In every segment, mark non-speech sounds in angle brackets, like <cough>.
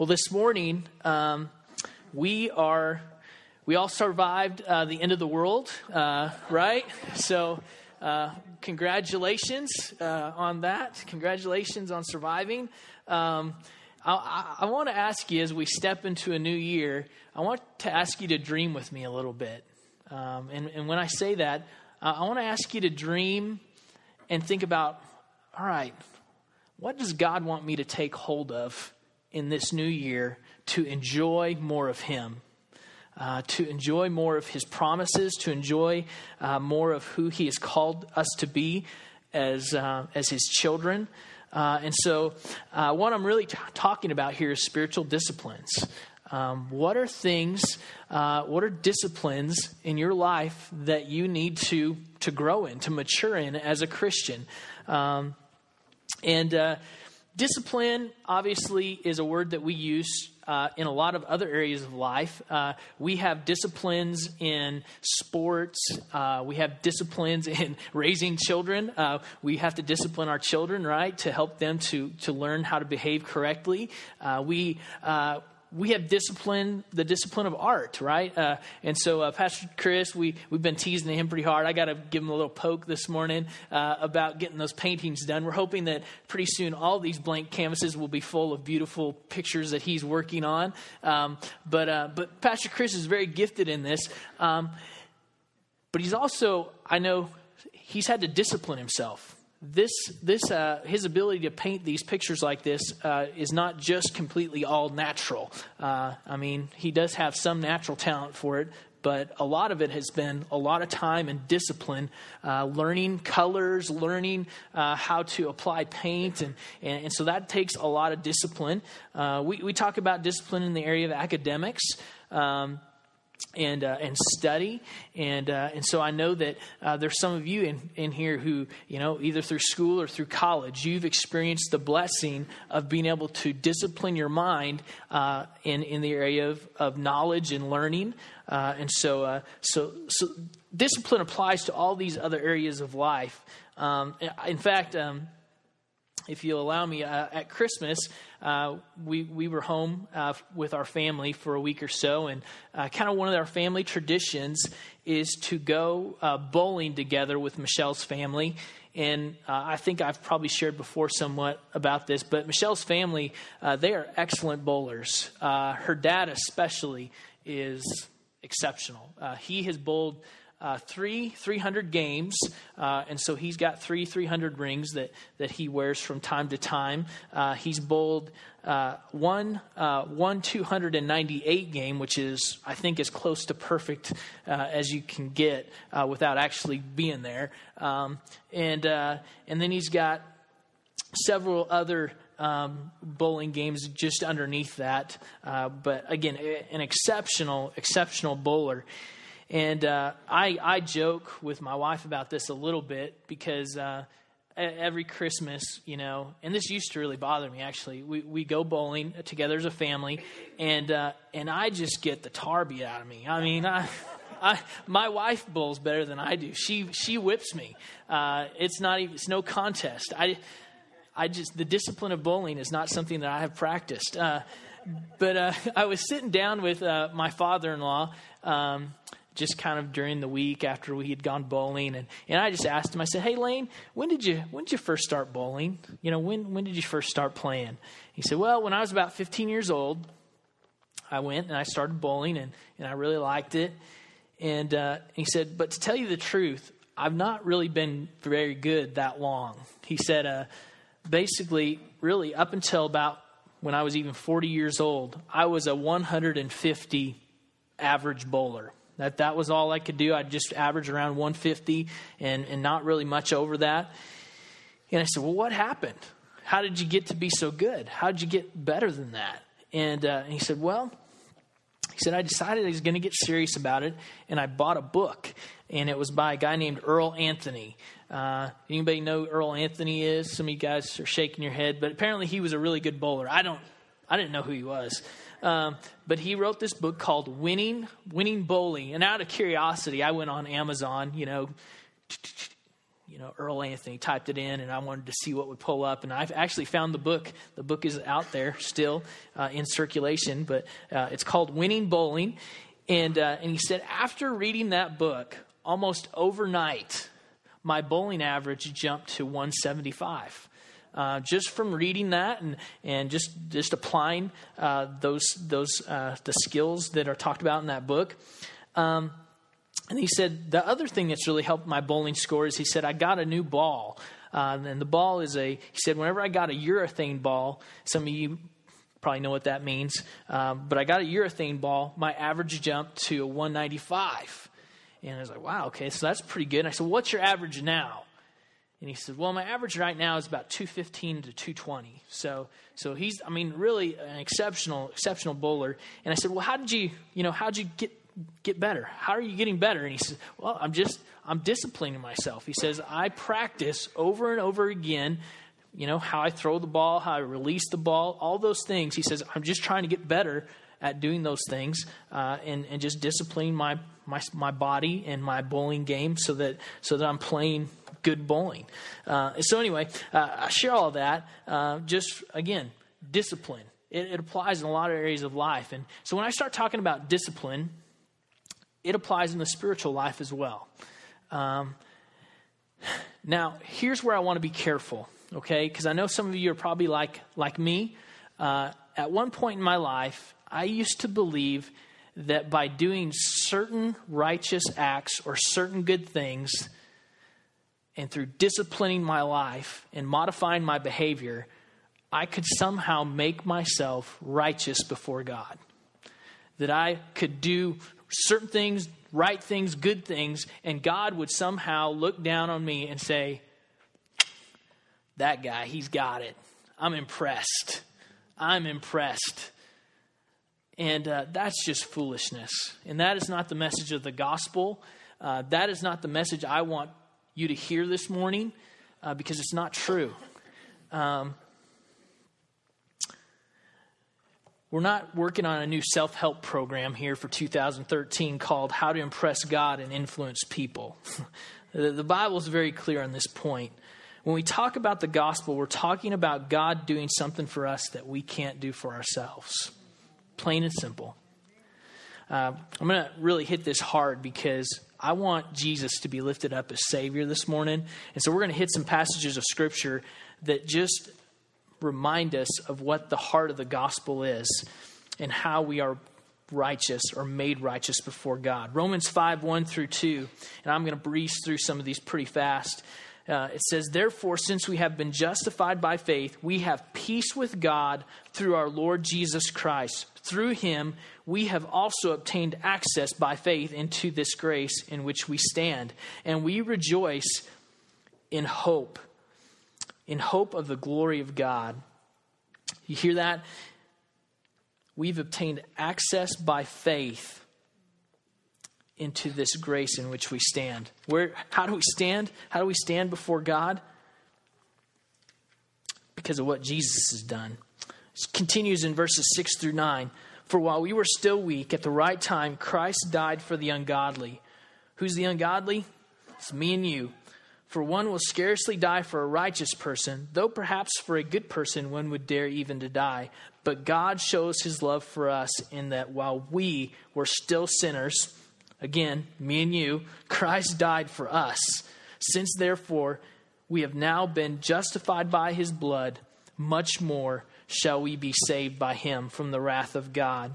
Well, this morning, um, we are, we all survived uh, the end of the world, uh, right? So, uh, congratulations uh, on that. Congratulations on surviving. Um, I, I, I want to ask you as we step into a new year, I want to ask you to dream with me a little bit. Um, and, and when I say that, I want to ask you to dream and think about all right, what does God want me to take hold of in this new year to enjoy more of Him, uh, to enjoy more of His promises, to enjoy uh, more of who He has called us to be as, uh, as His children. Uh, and so, uh, what I'm really t- talking about here is spiritual disciplines. Um, what are things, uh, what are disciplines in your life that you need to, to grow in, to mature in as a Christian? Um, and Discipline, obviously, is a word that we use uh, in a lot of other areas of life. Uh, we have disciplines in sports. Uh, we have disciplines <laughs> in raising children. Uh, we have to discipline our children, right, to help them to to learn how to behave correctly. Uh, we uh, we have discipline, the discipline of art, right? Uh, and so, uh, Pastor Chris, we, we've been teasing him pretty hard. I got to give him a little poke this morning uh, about getting those paintings done. We're hoping that pretty soon all these blank canvases will be full of beautiful pictures that he's working on. Um, but, uh, but Pastor Chris is very gifted in this. Um, but he's also, I know, he's had to discipline himself this this uh, his ability to paint these pictures like this uh, is not just completely all natural. Uh, I mean, he does have some natural talent for it, but a lot of it has been a lot of time and discipline, uh, learning colors, learning uh, how to apply paint, and, and, and, so that takes a lot of discipline. Uh, we we talk about discipline in the area of academics. Um, and uh, and study. And uh, and so I know that uh, there's some of you in, in here who you know either through school or through college you've experienced the blessing of being able to discipline your mind uh, in in the area of, of knowledge and learning. Uh, and so uh, so so discipline applies to all these other areas of life. Um, in fact um, if you'll allow me, uh, at Christmas, uh, we, we were home uh, with our family for a week or so. And uh, kind of one of our family traditions is to go uh, bowling together with Michelle's family. And uh, I think I've probably shared before somewhat about this, but Michelle's family, they are excellent bowlers. her dad, especially, is exceptional. he has bowled uh, three 300 games, uh, and so he's got three 300 rings that, that he wears from time to time. Uh, he's bowled uh, one, uh, one 298 game, which is, I think, as close to perfect uh, as you can get without actually being there. Um, and, and then he's got several other um, bowling games just underneath that. but again, an exceptional, exceptional bowler. And uh, I, I joke with my wife about this a little bit because uh, every Christmas, you know, and this used to really bother me actually. We, we go bowling together as a family, and, uh, and I just get the tar beat out of me. I mean, I. I, my wife bowls better than I do. She she whips me. Uh, it's not even, it's no contest. I I just the discipline of bowling is not something that I have practiced. Uh, but uh, <laughs> I was sitting down with uh, my father-in-law um, just kind of during the week after we had gone bowling and, and I just asked him, I said, Hey Lane, when did you when did you first start bowling? You know, when when did you first start playing? He said, Well, when I was about fifteen years old, I went and I started bowling and, and I really liked it. And uh, he said, But to tell you the truth, I've not really been very good that long. He said, uh, basically, really up until about when I was even 40 years old, I was a 150 average bowler. That that was all I could do. I'd just average around 150 and, and not really much over that. And I said, Well, what happened? How did you get to be so good? How did you get better than that? And, uh, and he said, Well, he said, I decided I was going to get serious about it, and I bought a book, and it was by a guy named Earl Anthony. Uh, anybody know Earl Anthony is? Some of you guys are shaking your head, but apparently he was a really good bowler. I don't, I didn't know who he was. Um, but he wrote this book called Winning Winning Bowling. And out of curiosity, I went on Amazon, you know, you know, Earl Anthony typed it in, and I wanted to see what would pull up. And I've actually found the book. The book is out there still uh, in circulation, but uh, it's called Winning Bowling. And, uh, and he said, after reading that book, almost overnight, my bowling average jumped to 175. Uh, just from reading that and, and just, just applying uh, those, those uh, the skills that are talked about in that book. Um, and he said, the other thing that's really helped my bowling score is he said, I got a new ball. Uh, and the ball is a, he said, whenever I got a urethane ball, some of you probably know what that means, um, but I got a urethane ball, my average jumped to a 195. And I was like, wow, okay, so that's pretty good. And I said, what's your average now? And he said, well, my average right now is about 215 to 220. So, so he's, I mean, really an exceptional, exceptional bowler. And I said, well, how did you, you know, how did you get get better? How are you getting better? And he says, Well, I'm just, I'm disciplining myself. He says, I practice over and over again, you know, how I throw the ball, how I release the ball, all those things. He says, I'm just trying to get better at doing those things uh, and, and just disciplining my, my, my body and my bowling game so that, so that I'm playing good bowling. Uh, so, anyway, uh, I share all that. Uh, just, again, discipline. It, it applies in a lot of areas of life. And so, when I start talking about discipline, it applies in the spiritual life as well. Um, now, here's where I want to be careful, okay? Because I know some of you are probably like like me. Uh, at one point in my life, I used to believe that by doing certain righteous acts or certain good things, and through disciplining my life and modifying my behavior, I could somehow make myself righteous before God. That I could do certain things, right things, good things, and God would somehow look down on me and say, That guy, he's got it. I'm impressed. I'm impressed. And uh, that's just foolishness. And that is not the message of the gospel. Uh, that is not the message I want you to hear this morning uh, because it's not true. Um, We're not working on a new self help program here for 2013 called How to Impress God and Influence People. <laughs> the Bible is very clear on this point. When we talk about the gospel, we're talking about God doing something for us that we can't do for ourselves. Plain and simple. Uh, I'm going to really hit this hard because I want Jesus to be lifted up as Savior this morning. And so we're going to hit some passages of Scripture that just remind us of what the heart of the gospel is and how we are righteous or made righteous before God. Romans 5 1 through 2, and I'm going to breeze through some of these pretty fast. Uh, it says, Therefore, since we have been justified by faith, we have peace with God through our Lord Jesus Christ. Through him, we have also obtained access by faith into this grace in which we stand, and we rejoice in hope in hope of the glory of God. You hear that? We've obtained access by faith into this grace in which we stand. Where how do we stand? How do we stand before God? Because of what Jesus has done. It continues in verses 6 through 9. For while we were still weak, at the right time, Christ died for the ungodly. Who's the ungodly? It's me and you. For one will scarcely die for a righteous person, though perhaps for a good person one would dare even to die. But God shows his love for us in that while we were still sinners, again, me and you, <laughs> Christ died for us. Since therefore we have now been justified by his blood, much more shall we be saved by him from the wrath of God.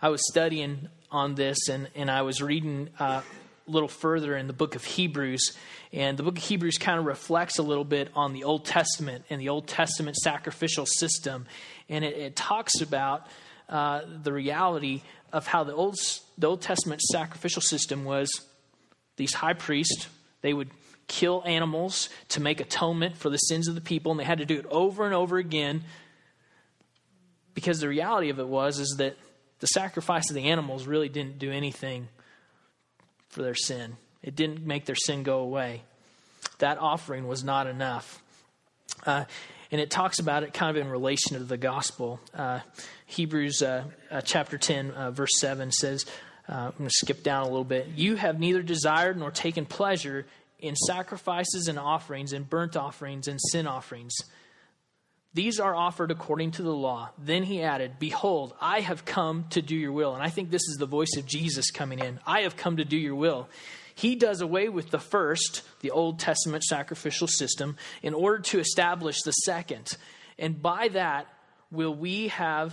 I was studying on this and, and I was reading. Uh, a little further in the book of Hebrews. And the book of Hebrews kind of reflects a little bit on the Old Testament and the Old Testament sacrificial system. And it, it talks about uh, the reality of how the Old, the Old Testament sacrificial system was these high priests, they would kill animals to make atonement for the sins of the people, and they had to do it over and over again because the reality of it was is that the sacrifice of the animals really didn't do anything for their sin. It didn't make their sin go away. That offering was not enough. Uh, and it talks about it kind of in relation to the gospel. Uh, Hebrews uh, uh chapter 10, uh, verse 7 says, uh, I'm going to skip down a little bit. You have neither desired nor taken pleasure in sacrifices and offerings, and burnt offerings and sin offerings. These are offered according to the law. Then he added, Behold, I have come to do your will. And I think this is the voice of Jesus coming in. I have come to do your will. He does away with the first, the Old Testament sacrificial system, in order to establish the second. And by that will we have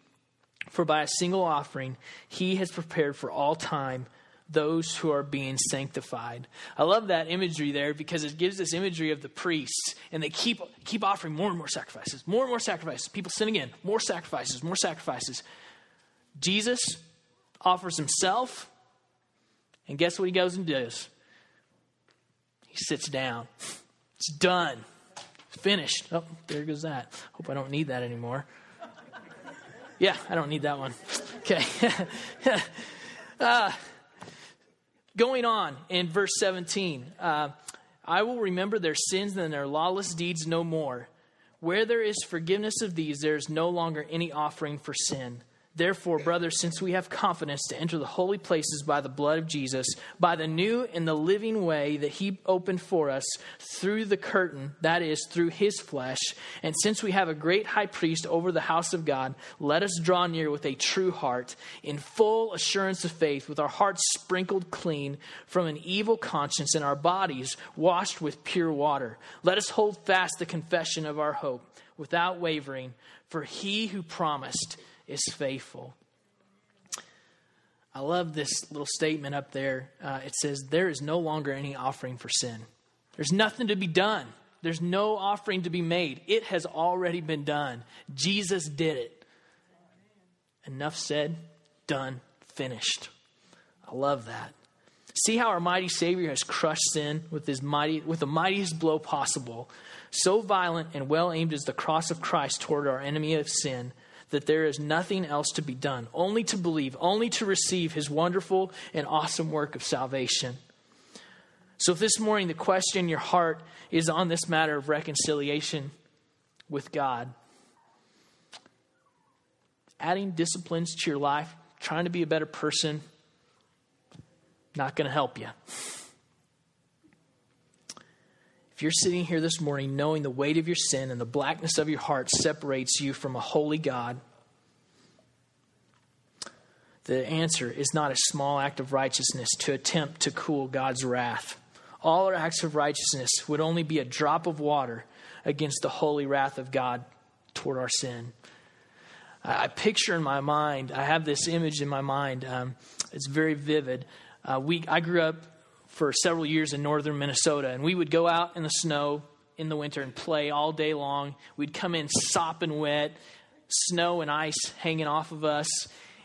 For by a single offering, he has prepared for all time those who are being sanctified. I love that imagery there because it gives this imagery of the priests, and they keep, keep offering more and more sacrifices, more and more sacrifices. People sin again, more sacrifices, more sacrifices. Jesus offers himself, and guess what he goes and does? He sits down. It's done. It's finished. Oh, there goes that. Hope I don't need that anymore. Yeah, I don't need that one. <laughs> Okay. <laughs> uh, going on in verse 17 uh, I will remember their sins and their lawless deeds no more. Where there is forgiveness of these, there is no longer any offering for sin. Therefore, brothers, since we have confidence to enter the holy places by the blood of Jesus, by the new and the living way that he opened for us through the curtain, that is, through his flesh, and since we have a great high priest over the house of God, let us draw near with a true heart, in full assurance of faith, with our hearts sprinkled clean from an evil conscience and our bodies washed with pure water. Let us hold fast the confession of our hope without wavering, for he who promised is faithful. I love this little statement up there. Uh, it says, There is no longer any offering for sin. There's nothing to be done. There's no offering to be made. It has already been done. Jesus did it. Enough said, done, finished. I love that. See how our mighty Savior has crushed sin with his mighty with the mightiest blow possible. So violent and well aimed is the cross of Christ toward our enemy of sin that there is nothing else to be done, only to believe, only to receive his wonderful and awesome work of salvation. So, if this morning the question in your heart is on this matter of reconciliation with God, adding disciplines to your life, trying to be a better person, not going to help you. You're sitting here this morning knowing the weight of your sin and the blackness of your heart separates you from a holy God, the answer is not a small act of righteousness to attempt to cool God's wrath. All our acts of righteousness would only be a drop of water against the holy wrath of God toward our sin. I picture in my mind, I have this image in my mind. Um, it's very vivid. Uh, we, I grew up for several years in northern Minnesota, and we would go out in the snow in the winter and play all day long. We'd come in sopping wet, snow and ice hanging off of us,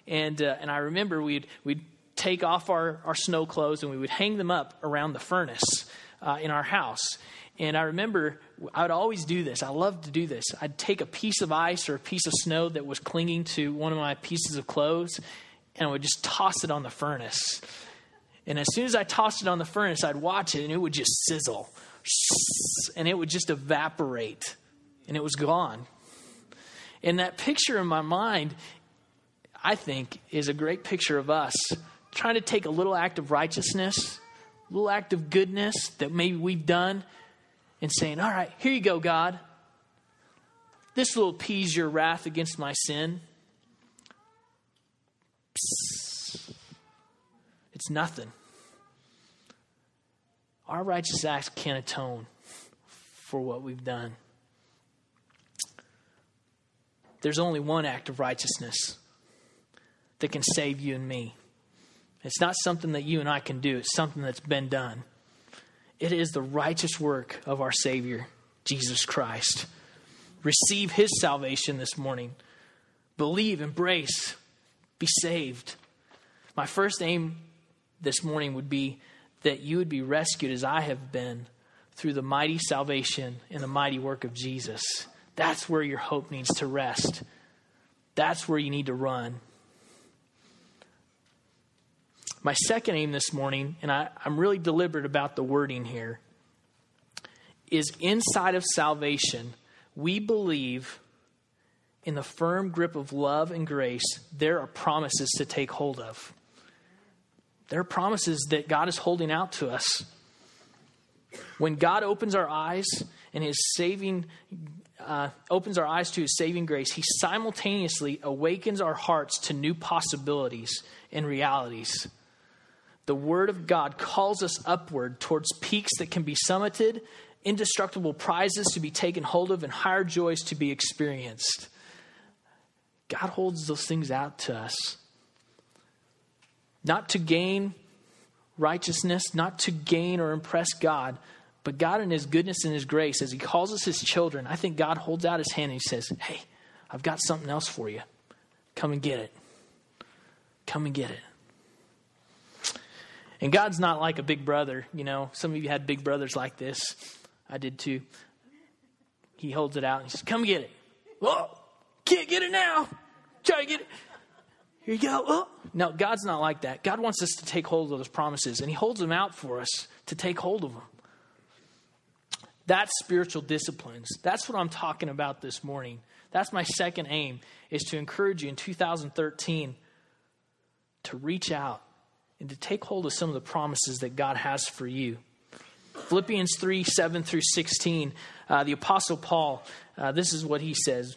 and uh, and I remember we'd we'd take off our, our snow clothes and we would hang them up around the furnace uh, in our house. And I remember I would always do this. I loved to do this. I'd take a piece of ice or a piece of snow that was clinging to one of my pieces of clothes, and I would just toss it on the furnace. And as soon as I tossed it on the furnace, I'd watch it and it would just sizzle. And it would just evaporate. And it was gone. And that picture in my mind, I think, is a great picture of us trying to take a little act of righteousness, a little act of goodness that maybe we've done, and saying, All right, here you go, God. This will appease your wrath against my sin. Psst it's nothing. Our righteous acts can't atone for what we've done. There's only one act of righteousness that can save you and me. It's not something that you and I can do, it's something that's been done. It is the righteous work of our Savior, Jesus Christ. Receive His salvation this morning. Believe, embrace, be saved. My first aim this morning would be that you would be rescued as I have been through the mighty salvation and the mighty work of Jesus. That's where your hope needs to rest. That's where you need to run. My second aim this morning, and I, am really deliberate about the wording here, is inside of salvation, we believe in the firm grip of love and grace, there are promises to take hold of. There are promises that God is holding out to us. When God opens our eyes and his saving uh, opens our eyes to his saving grace, he simultaneously awakens our hearts to new possibilities and realities. The Word of God calls us upward towards peaks that can be summited, indestructible prizes to be taken hold of, and higher joys to be experienced. God holds those things out to us. Not to gain righteousness, not to gain or impress God, but God in His goodness and His grace, as He calls us His children, I think God holds out His hand and He says, Hey, I've got something else for you. Come and get it. Come and get it. And God's not like a big brother. You know, some of you had big brothers like this. I did too. He holds it out and he says, Come get it. Whoa. Can't get it now. Try to get it. Here you go. Oh. No, God's not like that. God wants us to take hold of those promises, and He holds them out for us to take hold of them. That's spiritual disciplines. That's what I'm talking about this morning. That's my second aim is to encourage you in 2013 to reach out and to take hold of some of the promises that God has for you. Philippians 3 7 through 16, uh, the Apostle Paul, uh, this is what he says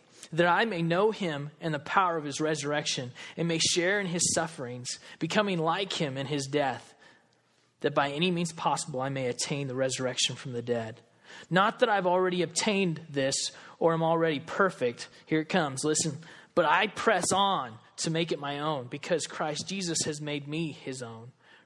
that I may know him and the power of his resurrection, and may share in his sufferings, becoming like him in his death, that by any means possible I may attain the resurrection from the dead. Not that I've already obtained this or am already perfect. Here it comes. Listen. But I press on to make it my own because Christ Jesus has made me his own.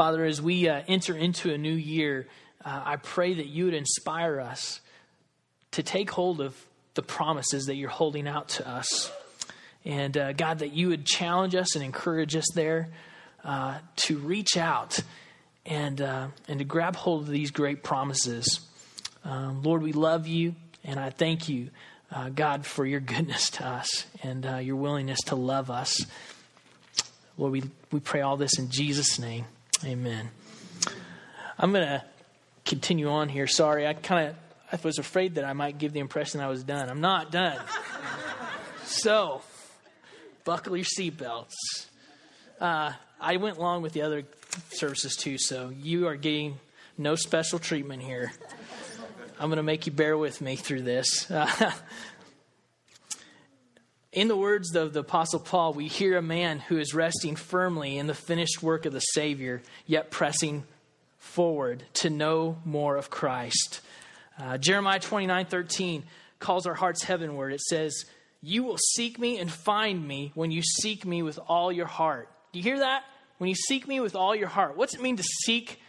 Father, as we uh, enter into a new year, uh, I pray that you would inspire us to take hold of the promises that you're holding out to us. And uh, God, that you would challenge us and encourage us there uh, to reach out and, uh, and to grab hold of these great promises. Um, Lord, we love you, and I thank you, uh, God, for your goodness to us and your willingness to love us. Lord, we, we pray all this in Jesus' name. Amen. I'm going to continue on here. Sorry, I kind of I was afraid that I might give the impression I was done. I'm not done. so, buckle your seatbelts. Uh, I went along with the other services too, so you are getting no special treatment here. I'm going to make you bear with me through this. Uh, <laughs> In the words of the Apostle Paul, we hear a man who is resting firmly in the finished work of the Savior, yet pressing forward to know more of Christ. Uh, Jeremiah 29 13 calls our hearts heavenward. It says, You will seek me and find me when you seek me with all your heart. Do you hear that? When you seek me with all your heart. What's it mean to seek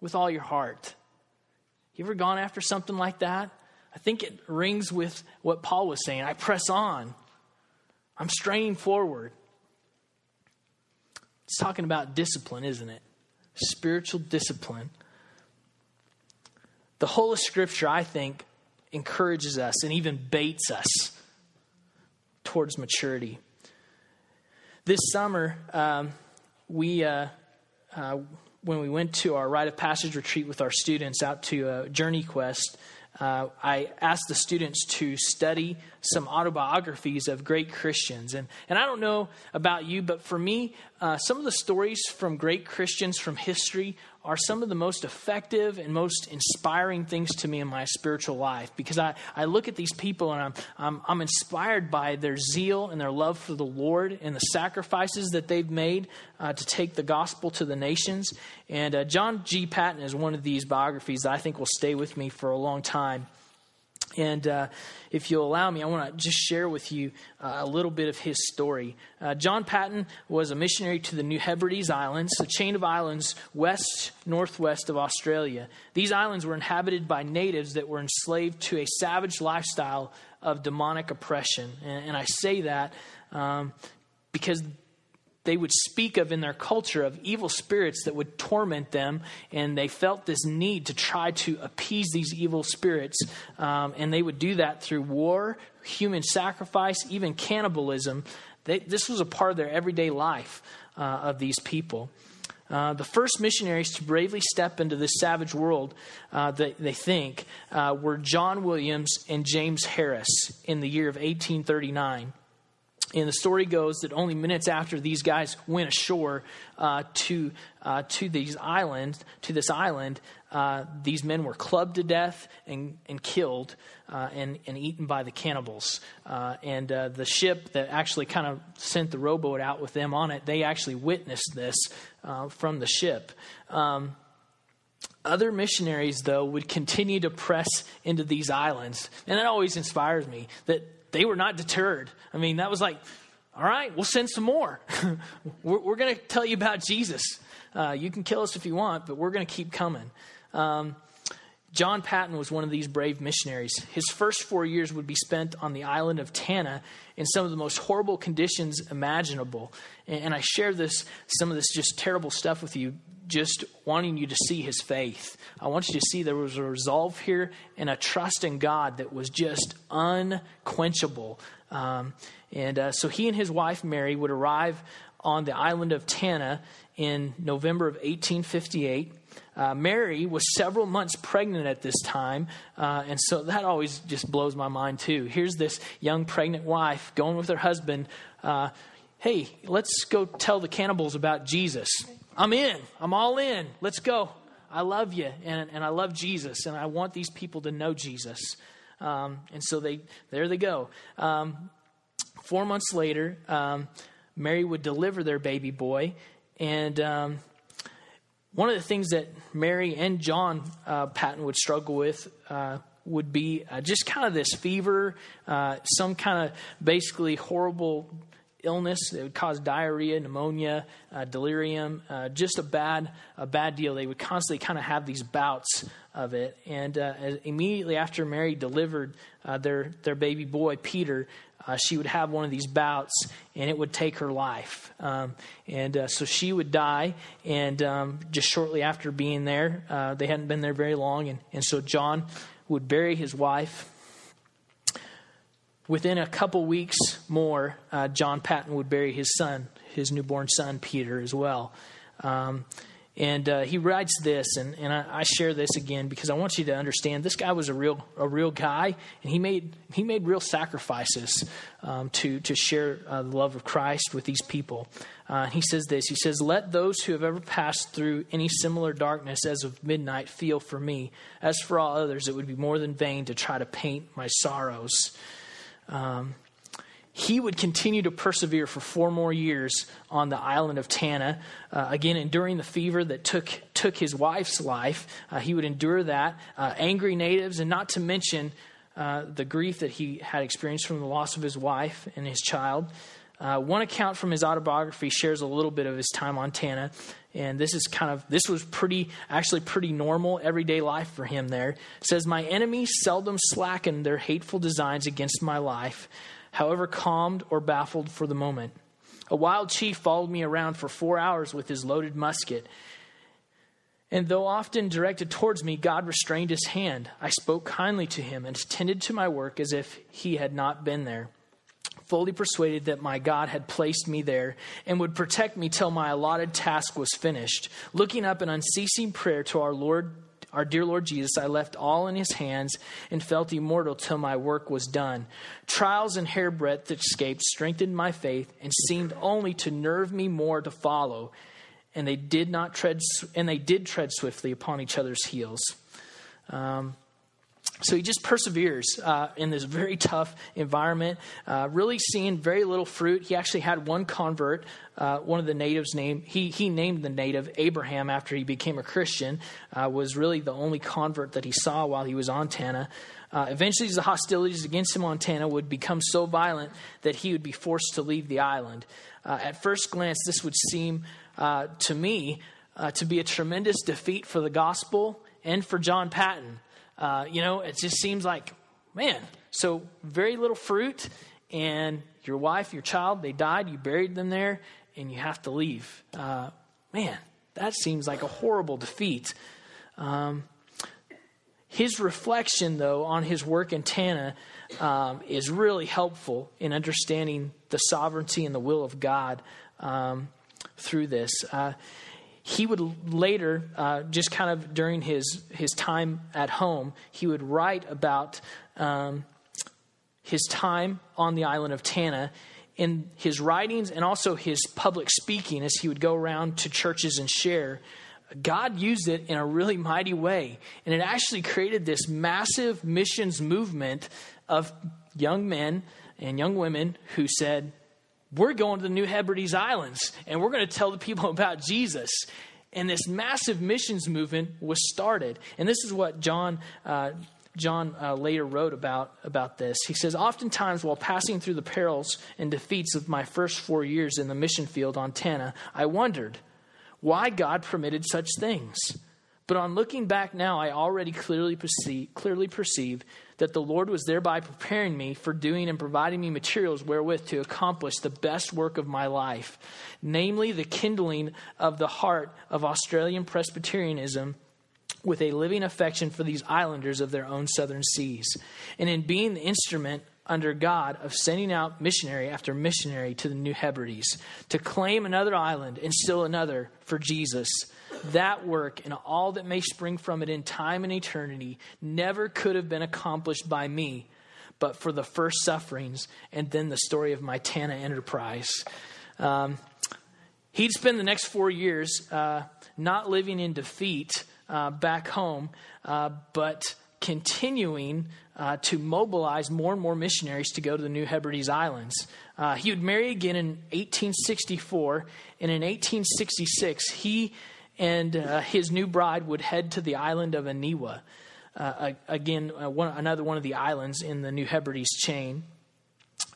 with all your heart? You ever gone after something like that? I think it rings with what Paul was saying. I press on. I'm straining forward. It's talking about discipline, isn't it? Spiritual discipline. The whole of Scripture, I think, encourages us and even baits us towards maturity. This summer, um, we, uh, uh, when we went to our rite of passage retreat with our students out to uh, Journey Quest, uh, I asked the students to study some autobiographies of great Christians. And, and I don't know about you, but for me, uh, some of the stories from great Christians from history are some of the most effective and most inspiring things to me in my spiritual life because I, I look at these people and I'm, I'm, I'm inspired by their zeal and their love for the Lord and the sacrifices that they've made uh, to take the gospel to the nations. And uh, John G. Paton is one of these biographies that I think will stay with me for a long time. And uh, if you'll allow me, I want to just share with you uh, a little bit of his story. Uh, John Paton was a missionary to the New Hebrides Islands, a chain of islands west northwest of Australia. These islands were inhabited by natives that were enslaved to a savage lifestyle of demonic oppression. And, and I say that um, because they would speak of in their culture of evil spirits that would torment them, and they felt this need to try to appease these evil spirits. Um, and they would do that through war, human sacrifice, even cannibalism. They, this was a part of their everyday life uh, of these people. Uh, the first missionaries to bravely step into this savage world, uh, they, they, think, uh, were John Williams and James Harris in the year of 1839. And the story goes that only minutes after these guys went ashore uh, to uh, to these islands, to this island, uh, these men were clubbed to death and, and killed uh, and, and eaten by the cannibals. Uh, and uh, the ship that actually kind of sent the rowboat out with them on it, they actually witnessed this from the ship. Um, other missionaries, though, would continue to press into these islands. And that always inspires me that they were not deterred. I mean, that was like, all right, we'll send some more. <laughs> we're, we're going to tell you about Jesus. Uh, you can kill us if you want, but we're going to keep coming. Um, John Paton was one of these brave missionaries. His first four years would be spent on the island of Tanna in some of the most horrible conditions imaginable. And, and I share this, some of this just terrible stuff with you just wanting you to see his faith. I want you to see there was a resolve here and a trust in God that was just unquenchable. Um, and uh, so he and his wife Mary would arrive on the island of Tanna in November of 1858. Uh, Mary was several months pregnant at this time, uh, and so that always just blows my mind too. Here's this young pregnant wife going with her husband. Uh, hey, let's go tell the cannibals about Jesus. I'm in. I'm all in. Let's go. I love you, and, and I love Jesus, and I want these people to know Jesus. Um, and so they there they go. Um, four months later, um, Mary would deliver their baby boy, and um, one of the things that Mary and John uh, Paton would struggle with. Uh, would be uh, just kind of this fever, uh, some kind of basically horrible illness. It would cause diarrhea, pneumonia, uh, delirium, uh, just a bad, a bad deal. They would constantly kind of have these bouts of it. And uh, immediately after Mary delivered uh, their, their baby boy, Peter, uh, she would have one of these bouts and it would take her life. Um, and so she would die. And um, just shortly after being there, they hadn't been there very long. And, and so John would bury his wife Within a couple weeks more, uh, John Paton would bury his son, his newborn son, Peter, as well. Um, and uh, he writes this, and, and I, I, share this again because I want you to understand this guy was a real a real guy, and he made he made real sacrifices um, to to share uh, the love of Christ with these people. Uh, he says this. He says, "Let those who have ever passed through any similar darkness as of midnight feel for me. As for all others, it would be more than vain to try to paint my sorrows." Um, he would continue to persevere for four more years on the island of Tanna. Uh, again, enduring the fever that took took his wife's life, uh, he would endure that. Uh, angry natives, and not to mention uh, the grief that he had experienced from the loss of his wife and his child. Uh, one account from his autobiography shares a little bit of his time on Tanna, and this is kind of this was pretty actually pretty normal everyday life for him there. It says my enemies seldom slacken their hateful designs against my life however calmed or baffled for the moment. A wild chief followed me around for four hours with his loaded musket. And though often directed towards me, God restrained his hand. I spoke kindly to him and attended to my work as if he had not been there fully persuaded that my God had placed me there and would protect me till my allotted task was finished, looking up in unceasing prayer to our Lord our dear Lord Jesus, I left all in his hands and felt immortal till my work was done. Trials and hairbreadth escapes strengthened my faith and seemed only to nerve me more to follow. And they did not tread, and they did tread swiftly upon each other's heels. Um, so he just perseveres uh, in this very tough environment, uh, really seeing very little fruit. He actually had one convert, uh, one of the natives named, he, he named the native Abraham after he became a Christian, uh, was really the only convert that he saw while he was on Tanna. Uh, eventually, the hostilities against him on Tanna would become so violent that he would be forced to leave the island. Uh, at first glance, this would seem to me to be a tremendous defeat for the gospel and for John Paton. Uh, you know, it just seems like, man, so very little fruit, and your wife, your child, they died, you buried them there, and you have to leave. Uh, man, that seems like a horrible defeat. Um, his reflection, though, on his work in Tanna um, is really helpful in understanding the sovereignty and the will of God um, through this. Uh, he would later, uh, just kind of during his, his time at home, he would write about um, his time on the island of Tanna in his writings and also his public speaking as he would go around to churches and share. God used it in a really mighty way. And it actually created this massive missions movement of young men and young women who said, we're going to the New Hebrides Islands and we're going to tell the people <laughs> about Jesus. And this massive missions movement was started. And this is what John. Uh, John uh, later wrote about, about this. He says, Oftentimes, while passing through the perils and defeats of my first four years in the mission field on Tanna, I wondered why God permitted such things. But on looking back now, I already clearly perceive, clearly perceive that the Lord was thereby preparing me for doing and providing me materials wherewith to accomplish the best work of my life, namely the kindling of the heart of Australian Presbyterianism with a living affection for these islanders of their own southern seas, and in being the instrument under God of sending out missionary after missionary to the New Hebrides to claim another island and still another for Jesus that work and all that may spring from it in time and eternity never could have been accomplished by me but for the first sufferings and then the story of my Tanna enterprise. Um, he'd spend the next four years uh, not living in defeat uh, back home, uh, but continuing uh, to mobilize more and more missionaries to go to the New Hebrides Islands. Uh, he would marry again in 1864, and in 1866, he and uh, his new bride would head to the island of Aniwa. Uh, again, uh, one, another one of the islands in the New Hebrides chain.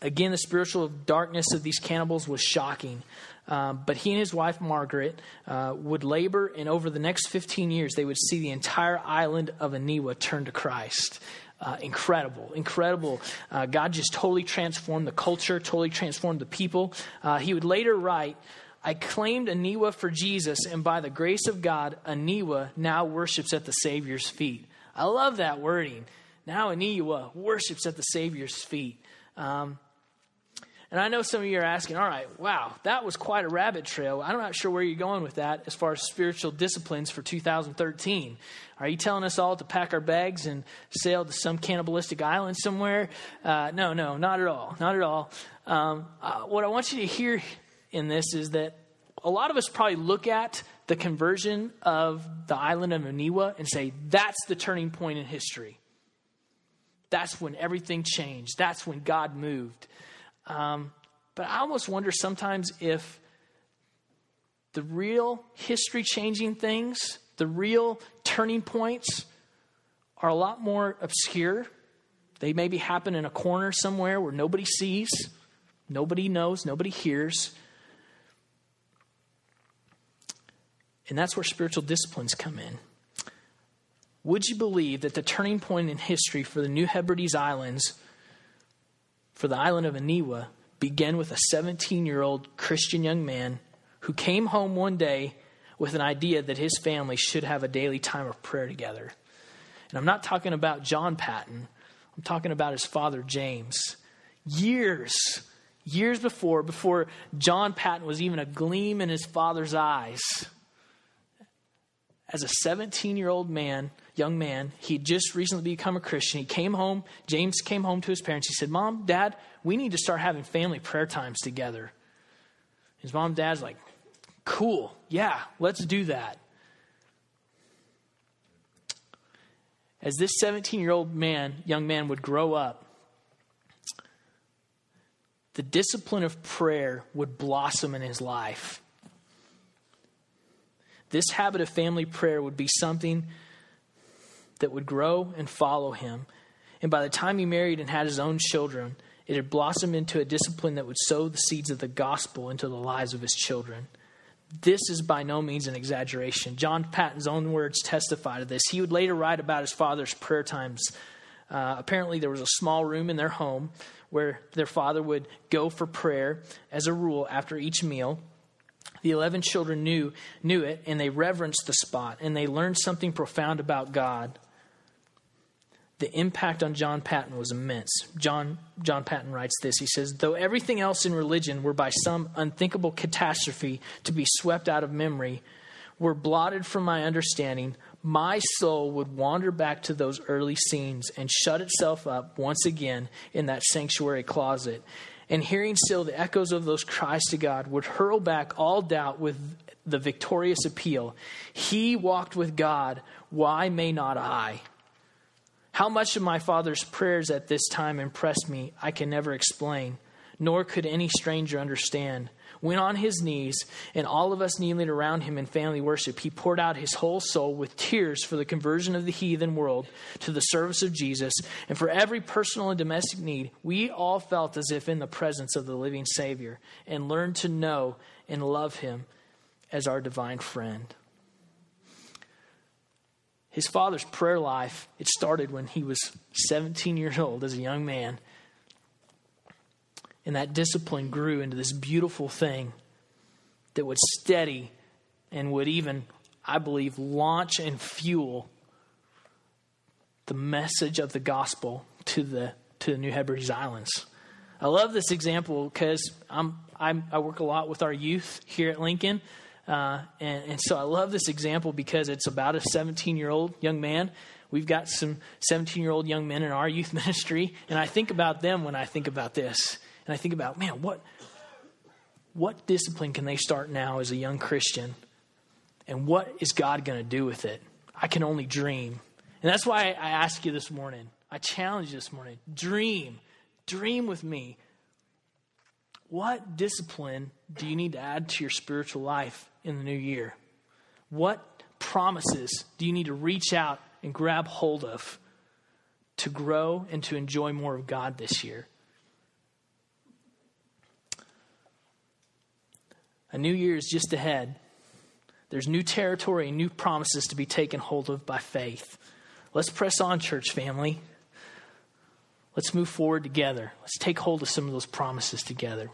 Again, the spiritual darkness of these cannibals was shocking. Um, but he and his wife, Margaret, uh, would labor, and over the next 15 years, they would see the entire island of Aniwa turn to Christ. Uh, incredible, incredible. Uh, God just totally transformed the culture, totally transformed the people. Uh, he would later write I claimed Aniwa for Jesus, and by the grace of God, Aniwa now worships at the Savior's feet. I love that wording. Now Aniwa worships at the Savior's feet. Um, and I know some of you are asking, all right, wow, that was quite a rabbit trail. I'm not sure where you're going with that as far as spiritual disciplines for 2013. Are you telling us all to pack our bags and sail to some cannibalistic island somewhere? Uh, no, no, not at all. Not at all. Um, uh, what I want you to hear in this is that a lot of us probably look at the conversion of the island of Aniwa and say, that's the turning point in history. That's when everything changed. That's when God moved. Um, but I almost wonder sometimes if the real history changing things, the real turning points, are a lot more obscure. They maybe happen in a corner somewhere where nobody sees, nobody knows, nobody hears. And that's where spiritual disciplines come in. Would you believe that the turning point in history for the New Hebrides Islands, for the island of Aniwa, began with a 17 year old Christian young man who came home one day with an idea that his family should have a daily time of prayer together? And I'm not talking about John Paton, I'm talking about his father, James. Years, years before, before John Paton was even a gleam in his father's eyes as a 17 year old man, young man, he'd just recently become a Christian. He came home, James came home to his parents. He said, Mom, Dad, we need to start having family prayer times together. His mom and dad's like, Cool, yeah, let's do that. As this 17 year old man, young man, would grow up, the discipline of prayer would blossom in his life. This habit of family prayer would be something that would grow and follow him. And by the time he married and had his own children, it had blossomed into a discipline that would sow the seeds of the gospel into the lives of his children. This is by no means an exaggeration. John Paton's own words testify to this. He would later write about his father's prayer times. Uh, apparently, there was a small room in their home where their father would go for prayer as a rule after each meal. The 11 children knew, knew it, and they reverenced the spot, and they learned something profound about God. The impact on John Paton was immense. John, John Paton writes this. He says, Though everything else in religion were by some unthinkable catastrophe to be swept out of memory, were blotted from my understanding, my soul would wander back to those early scenes and shut itself up once again in that sanctuary closet and hearing still the echoes of those cries to God, would hurl back all doubt with the victorious appeal He walked with God, why may not I? How much of my father's prayers at this time impressed me, I can never explain, nor could any stranger understand went on his knees, and all of us kneeling around him in family worship, he poured out his whole soul with tears for the conversion of the heathen world to the service of Jesus. And for every personal and domestic need, we all felt as if in the presence of the living Savior and learned to know and love him as our divine friend. His father's prayer life, it started when he was 17 years old as a young man and that discipline grew into this beautiful thing that would steady and would even, I believe, launch and fuel the message of the gospel to the to the New Hebrides Islands. I love this example because I'm, I'm, i work a lot with our youth here at Lincoln, uh, and, and so I love this example because it's about a 17 year old young man. We've got some 17 year old young men in our youth <laughs> ministry, and I think about them when I think about this. And I think about, man, what, what discipline can they start now as a young Christian? And what is God going to do with it? I can only dream. And that's why I ask you this morning. I challenge you this morning. Dream. Dream with me. What discipline do you need to add to your spiritual life in the new year? What promises do you need to reach out and grab hold of to grow and to enjoy more of God this year? A new year is just ahead. There's new territory and new promises to be taken hold of by faith. Let's press on, church family. Let's move forward together. Let's take hold of some of those promises together.